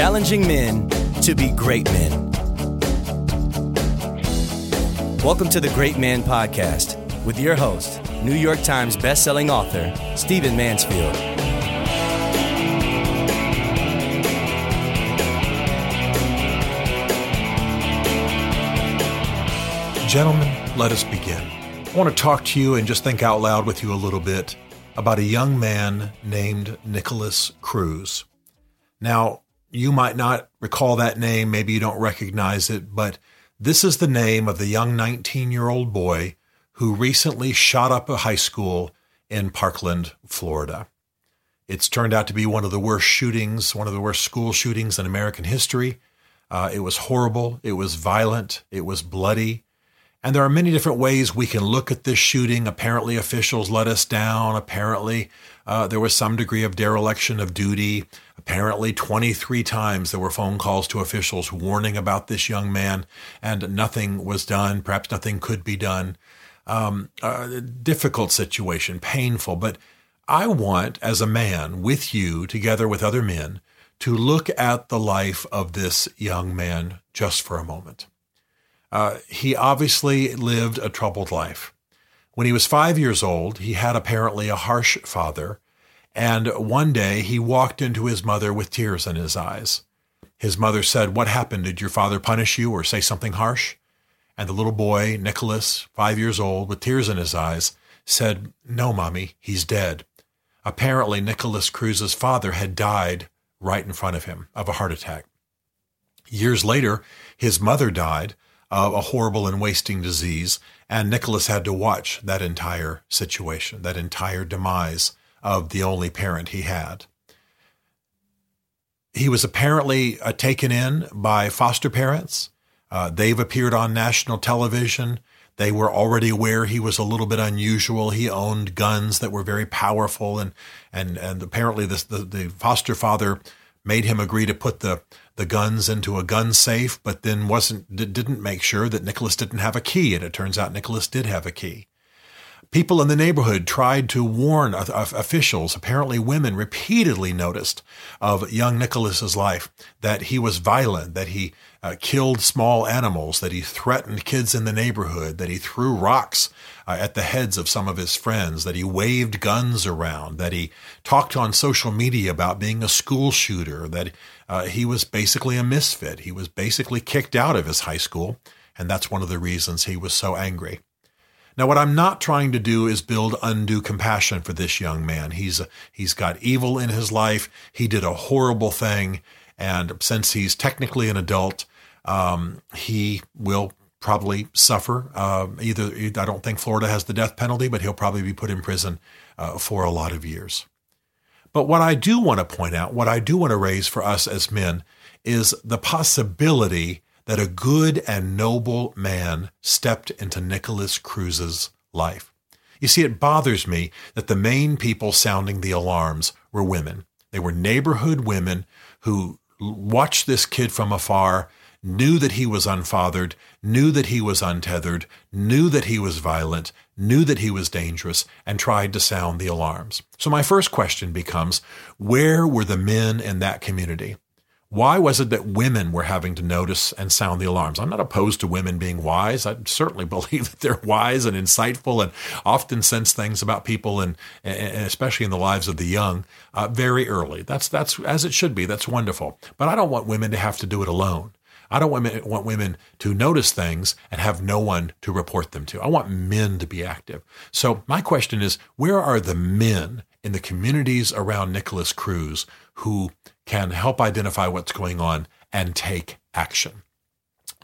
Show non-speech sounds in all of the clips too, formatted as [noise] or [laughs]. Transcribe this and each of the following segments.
challenging men to be great men. Welcome to the Great Man Podcast with your host, New York Times bestselling author, Stephen Mansfield. Gentlemen, let us begin. I want to talk to you and just think out loud with you a little bit about a young man named Nikolas Cruz. Now, you might not recall that name, maybe you don't recognize it, but this is the name of the young 19 year old boy who recently shot up a high school in Parkland, Florida. It's turned out to be one of the worst shootings, one of the worst school shootings in American history. Uh, it was horrible. It was violent. It was bloody. And there are many different ways we can look at this shooting. Apparently, officials let us down. Apparently, uh, there was some degree of dereliction of duty. Apparently, 23 times there were phone calls to officials warning about this young man, and nothing was done. Perhaps nothing could be done. Um, a difficult situation, painful. But I want, as a man, with you, together with other men, to look at the life of this young man just for a moment. Uh, he obviously lived a troubled life. When he was five years old, he had apparently a harsh father, and one day he walked into his mother with tears in his eyes. His mother said, What happened? Did your father punish you or say something harsh? And the little boy, Nikolas, five years old, with tears in his eyes, said, No, mommy, he's dead. Apparently, Nikolas Cruz's father had died right in front of him of a heart attack. Years later, his mother died, of a horrible and wasting disease. And Nikolas had to watch that entire situation, that entire demise of the only parent he had. He was apparently uh, taken in by foster parents. Uh, they've appeared on national television. They were already aware he was a little bit unusual. He owned guns that were very powerful, and and and apparently the the foster father made him agree to put the the guns into a gun safe, but then wasn't didn't make sure that Nikolas didn't have a key, and it turns out Nikolas did have a key. People in the neighborhood tried to warn officials. Apparently, women repeatedly noticed of young Nikolas's life that he was violent, that he uh, killed small animals, that he threatened kids in the neighborhood, that he threw rocks uh, at the heads of some of his friends, that he waved guns around, that he talked on social media about being a school shooter, that uh, he was basically a misfit. He was basically kicked out of his high school, and that's one of the reasons he was so angry. Now, what I'm not trying to do is build undue compassion for this young man. He's he's got evil in his life. He did a horrible thing, and since he's technically an adult, um, he will probably suffer. Uh, either I don't think Florida has the death penalty, but he'll probably be put in prison uh, for a lot of years. But what I do want to point out, what I do want to raise for us as men, is the possibility that a good and noble man stepped into Nikolas Cruz's life. You see, it bothers me that the main people sounding the alarms were women. They were neighborhood women who watched this kid from afar knew that he was unfathered, knew that he was untethered, knew that he was violent, knew that he was dangerous, and tried to sound the alarms. So my first question becomes, where were the men in that community? Why was it that women were having to notice and sound the alarms? I'm not opposed to women being wise. I certainly [laughs] believe that they're wise and insightful and often sense things about people and, and especially in the lives of the young uh, very early. That's that's as it should be. That's wonderful. But I don't want women to have to do it alone. I don't want, want women to notice things and have no one to report them to. I want men to be active. So my question is, where are the men in the communities around Nikolas Cruz who can help identify what's going on and take action?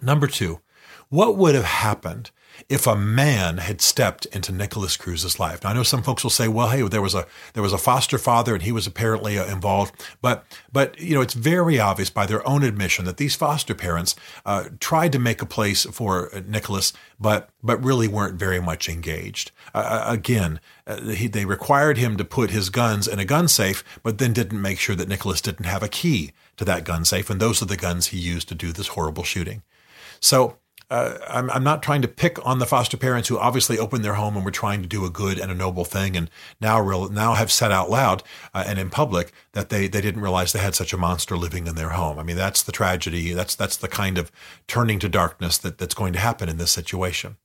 Number two, what would have happened if a man had stepped into Nikolas Cruz's life. Now, I know some folks will say, "Well, hey, there was a there was a foster father, and he was apparently uh, involved." But but you know, it's very obvious by their own admission that these foster parents uh, tried to make a place for uh, Nikolas, but but really weren't very much engaged. Uh, uh again, uh, he, they required him to put his guns in a gun safe, but then didn't make sure that Nikolas didn't have a key to that gun safe, and those are the guns he used to do this horrible shooting. So uh, I'm, I'm, not trying to pick on the foster parents who obviously opened their home and were trying to do a good and a noble thing, and now real now have said out loud uh, and in public that they they didn't realize they had such a monster living in their home. I mean, that's the tragedy. That's that's the kind of turning to darkness that, that's going to happen in this situation.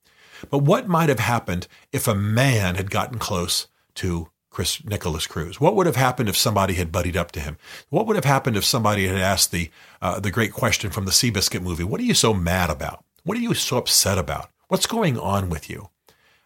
But what might have happened if a man had gotten close to Chris Nikolas Cruz? What would have happened if somebody had buddied up to him? What would have happened if somebody had asked the uh, the great question from the Seabiscuit movie? What are you so mad about? What are you so upset about? What's going on with you?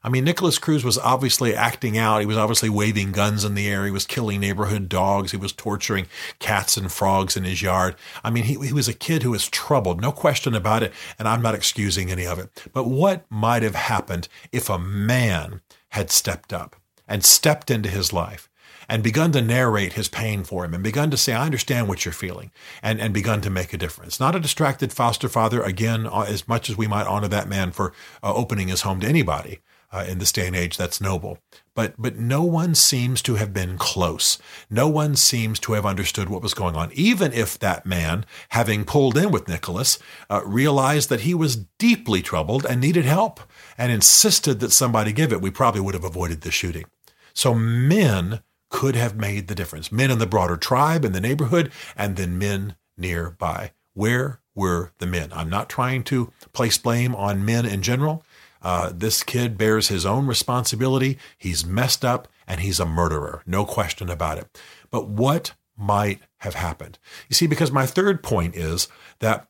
I mean, Nikolas Cruz was obviously acting out. He was obviously waving guns in the air. He was killing neighborhood dogs. He was torturing cats and frogs in his yard. I mean, he, he was a kid who was troubled, no question about it. And I'm not excusing any of it. But what might have happened if a man had stepped up and stepped into his life and begun to narrate his pain for him and begun to say, I understand what you're feeling and, and begun to make a difference. Not a distracted foster father, again, uh, as much as we might honor that man for uh, opening his home to anybody. Uh, in this day and age, that's noble. But but no one seems to have been close. No one seems to have understood what was going on. Even if that man, having pulled in with Nikolas, uh, realized that he was deeply troubled and needed help, and insisted that somebody give it, we probably would have avoided the shooting. So men could have made the difference. Men in the broader tribe, in the neighborhood, and then men nearby. Where were the men? I'm not trying to place blame on men in general. Uh, this kid bears his own responsibility. He's messed up and he's a murderer. No question about it. But what might have happened? You see, because my third point is that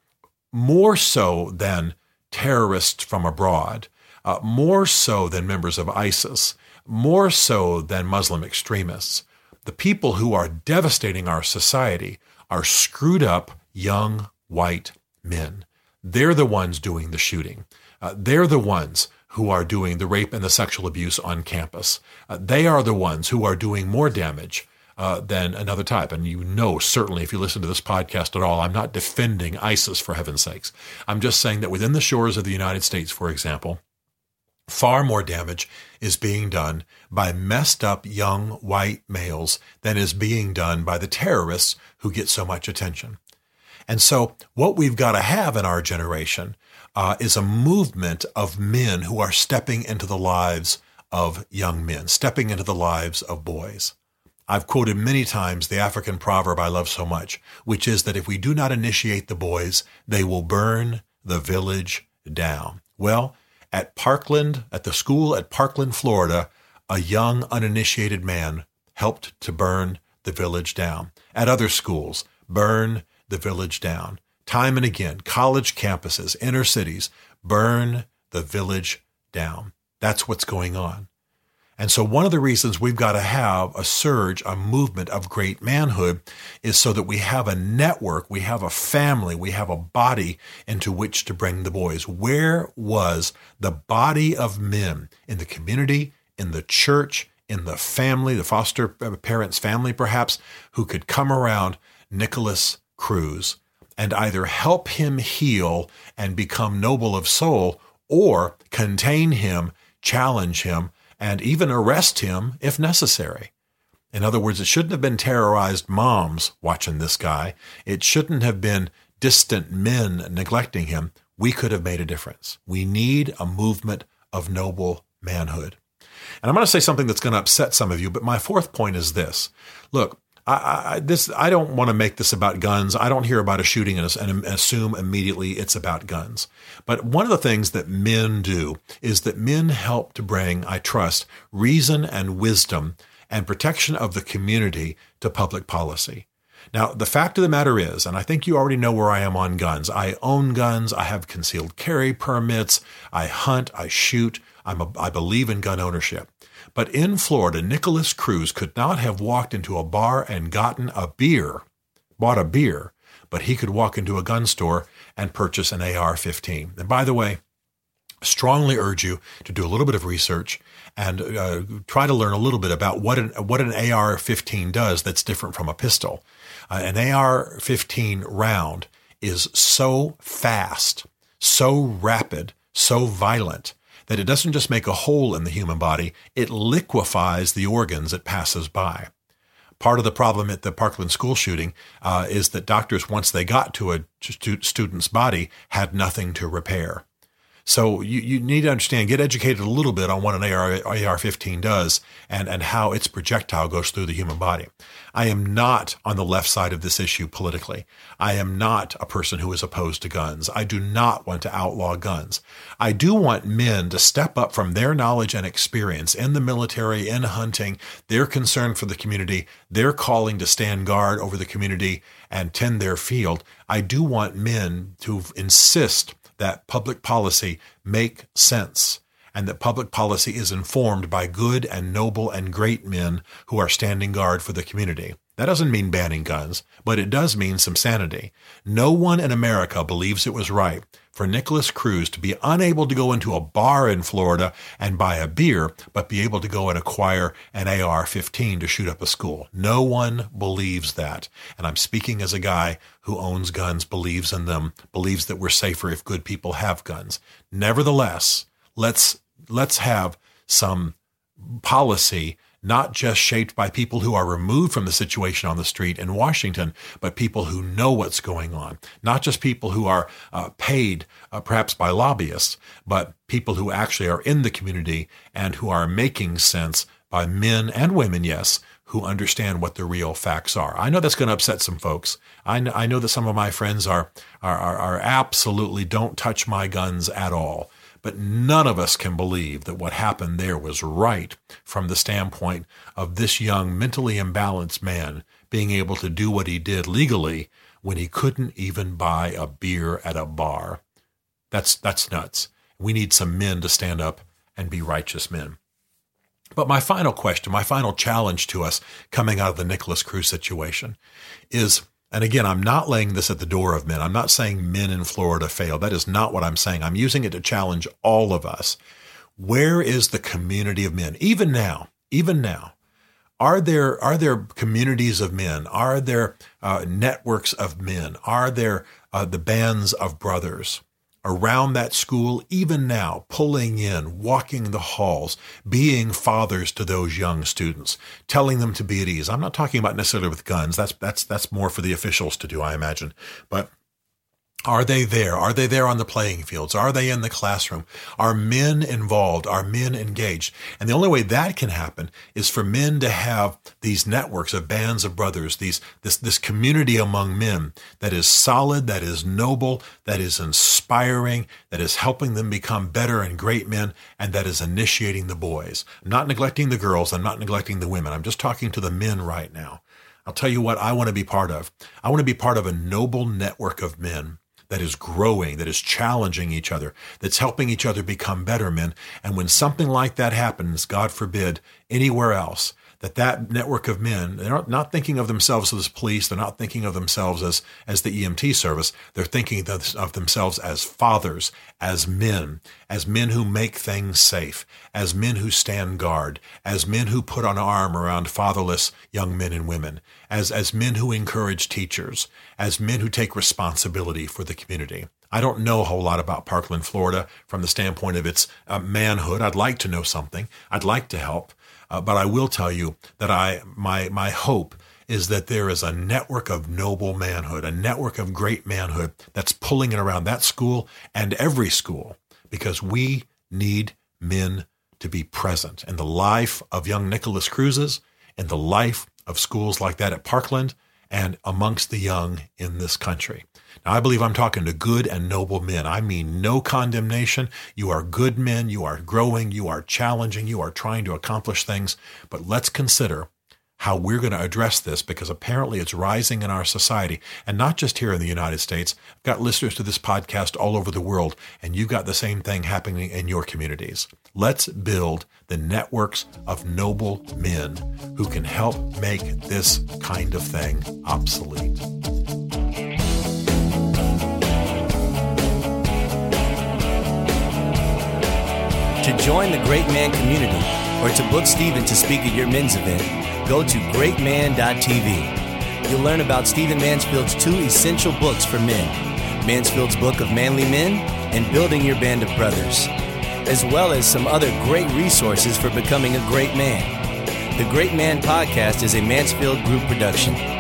more so than terrorists from abroad, uh, more so than members of ISIS, more so than Muslim extremists. The people who are devastating our society are screwed up young white men. They're the ones doing the shooting. Uh, they're the ones who are doing the rape and the sexual abuse on campus. Uh, they are the ones who are doing more damage uh, than another type. And you know, certainly, if you listen to this podcast at all, I'm not defending ISIS for heaven's sakes. I'm just saying that within the shores of the United States, for example, Far more damage is being done by messed up young white males than is being done by the terrorists who get so much attention. And so, what we've got to have in our generation uh, is a movement of men who are stepping into the lives of young men, stepping into the lives of boys. I've quoted many times the African proverb I love so much, which is that if we do not initiate the boys, they will burn the village down. Well, at Parkland, at the school at Parkland, Florida, a young uninitiated man helped to burn the village down. At other schools, burn the village down. Time and again, college campuses, inner cities, burn the village down. That's what's going on. And so, one of the reasons we've got to have a surge, a movement of great manhood is so that we have a network, we have a family, we have a body into which to bring the boys. Where was the body of men in the community, in the church, in the family, the foster uh, parents' family perhaps, who could come around Nikolas Cruz and either help him heal and become noble of soul or contain him, challenge him, and even arrest him if necessary. In other words, it shouldn't have been terrorized moms watching this guy. It shouldn't have been distant men neglecting him. We could have made a difference. We need a movement of noble manhood. And I'm going to say something that's going to upset some of you, but my fourth point is this. Look, I, I, this I don't want to make this about guns. I don't hear about a shooting and, and, assume immediately it's about guns. But one of the things that men do is that men help to bring, I trust, reason and wisdom and protection of the community to public policy. Now, the fact of the matter is, and I think you already know where I am on guns. I own guns. I have concealed carry permits. I hunt. I shoot. I'm a, I believe in gun ownership. But in Florida, Nikolas Cruz could not have walked into a bar and gotten a beer, bought a beer, but he could walk into a gun store and purchase an AR 15. And by the way, strongly urge you to do a little bit of research and uh, try to learn a little bit about what an, what an AR 15 does that's different from a pistol. Uh, an AR 15 round is so fast, so rapid, so violent that it doesn't just make a hole in the human body, it liquefies the organs it passes by. Part of the problem at the Parkland school shooting uh, is that doctors, once they got to a stu- student's body, had nothing to repair. So you, you need to understand, get educated a little bit on what an AR, AR-15 does and, and how its projectile goes through the human body. I am not on the left side of this issue politically. I am not a person who is opposed to guns. I do not want to outlaw guns. I do want men to step up from their knowledge and experience in the military, in hunting, their concern for the community, their calling to stand guard over the community and tend their field. I do want men to insist that public policy make sense and that public policy is informed by good and noble and great men who are standing guard for the community. That doesn't mean banning guns, but it does mean some sanity. No one in America believes it was right for Nikolas Cruz to be unable to go into a bar in Florida and buy a beer, but be able to go and acquire an AR 15 to shoot up a school. No one believes that. And I'm speaking as a guy who owns guns, believes in them, believes that we're safer if good people have guns. Nevertheless, let's let's have some policy not just shaped by people who are removed from the situation on the street in Washington, but people who know what's going on. Not just people who are uh, paid, uh, perhaps by lobbyists, but people who actually are in the community and who are making sense by men and women, yes, who understand what the real facts are. I know that's going to upset some folks. I know, I know that some of my friends are, are, are, are absolutely don't touch my guns at all. But none of us can believe that what happened there was right from the standpoint of this young, mentally imbalanced man being able to do what he did legally when he couldn't even buy a beer at a bar. That's, that's nuts. We need some men to stand up and be righteous men. But my final question, my final challenge to us coming out of the Nikolas Cruz situation is and again, I'm not laying this at the door of men. I'm not saying men in Florida fail. That is not what I'm saying. I'm using it to challenge all of us. Where is the community of men? Even now, even now, are there are there communities of men? Are there uh, networks of men? Are there uh, the bands of brothers? Around that school, even now, pulling in, walking the halls, being fathers to those young students, telling them to be at ease. I'm not talking about necessarily with guns. That's, that's, that's more for the officials to do, I imagine. But are they there? Are they there on the playing fields? Are they in the classroom? Are men involved? Are men engaged? And the only way that can happen is for men to have these networks of bands of brothers, these, this, this community among men that is solid, that is noble, that is inspiring, that is helping them become better and great men, and that is initiating the boys. I'm not neglecting the girls. I'm not neglecting the women. I'm just talking to the men right now. I'll tell you what I want to be part of. I want to be part of a noble network of men that is growing, that is challenging each other, that's helping each other become better men. And when something like that happens, God forbid, anywhere else, that that network of men, they're not thinking of themselves as police, they're not thinking of themselves as, as the EMT service, they're thinking of themselves as fathers, as men, as men who make things safe, as men who stand guard, as men who put an arm around fatherless young men and women, as, as men who encourage teachers, as men who take responsibility for the community. I don't know a whole lot about Parkland, Florida from the standpoint of its uh, manhood. I'd like to know something. I'd like to help. Uh, but I will tell you that I, my, my hope is that there is a network of noble manhood, a network of great manhood that's pulling it around that school and every school because we need men to be present in the life of young Nikolas Cruz's, in the life of schools like that at Parkland, and amongst the young in this country. Now, I believe I'm talking to good and noble men. I mean, no condemnation. You are good men. You are growing. You are challenging. You are trying to accomplish things. But let's consider how we're going to address this because apparently it's rising in our society and not just here in the United States. I've got listeners to this podcast all over the world and you've got the same thing happening in your communities. Let's build the networks of noble men who can help make this kind of thing obsolete. To join the Great Man community or to book Stephen to speak at your men's event, go to greatman.tv. You'll learn about Stephen Mansfield's two essential books for men Mansfield's Book of Manly Men and Building Your Band of Brothers, as well as some other great resources for becoming a great man. The Great Man Podcast is a Mansfield Group production.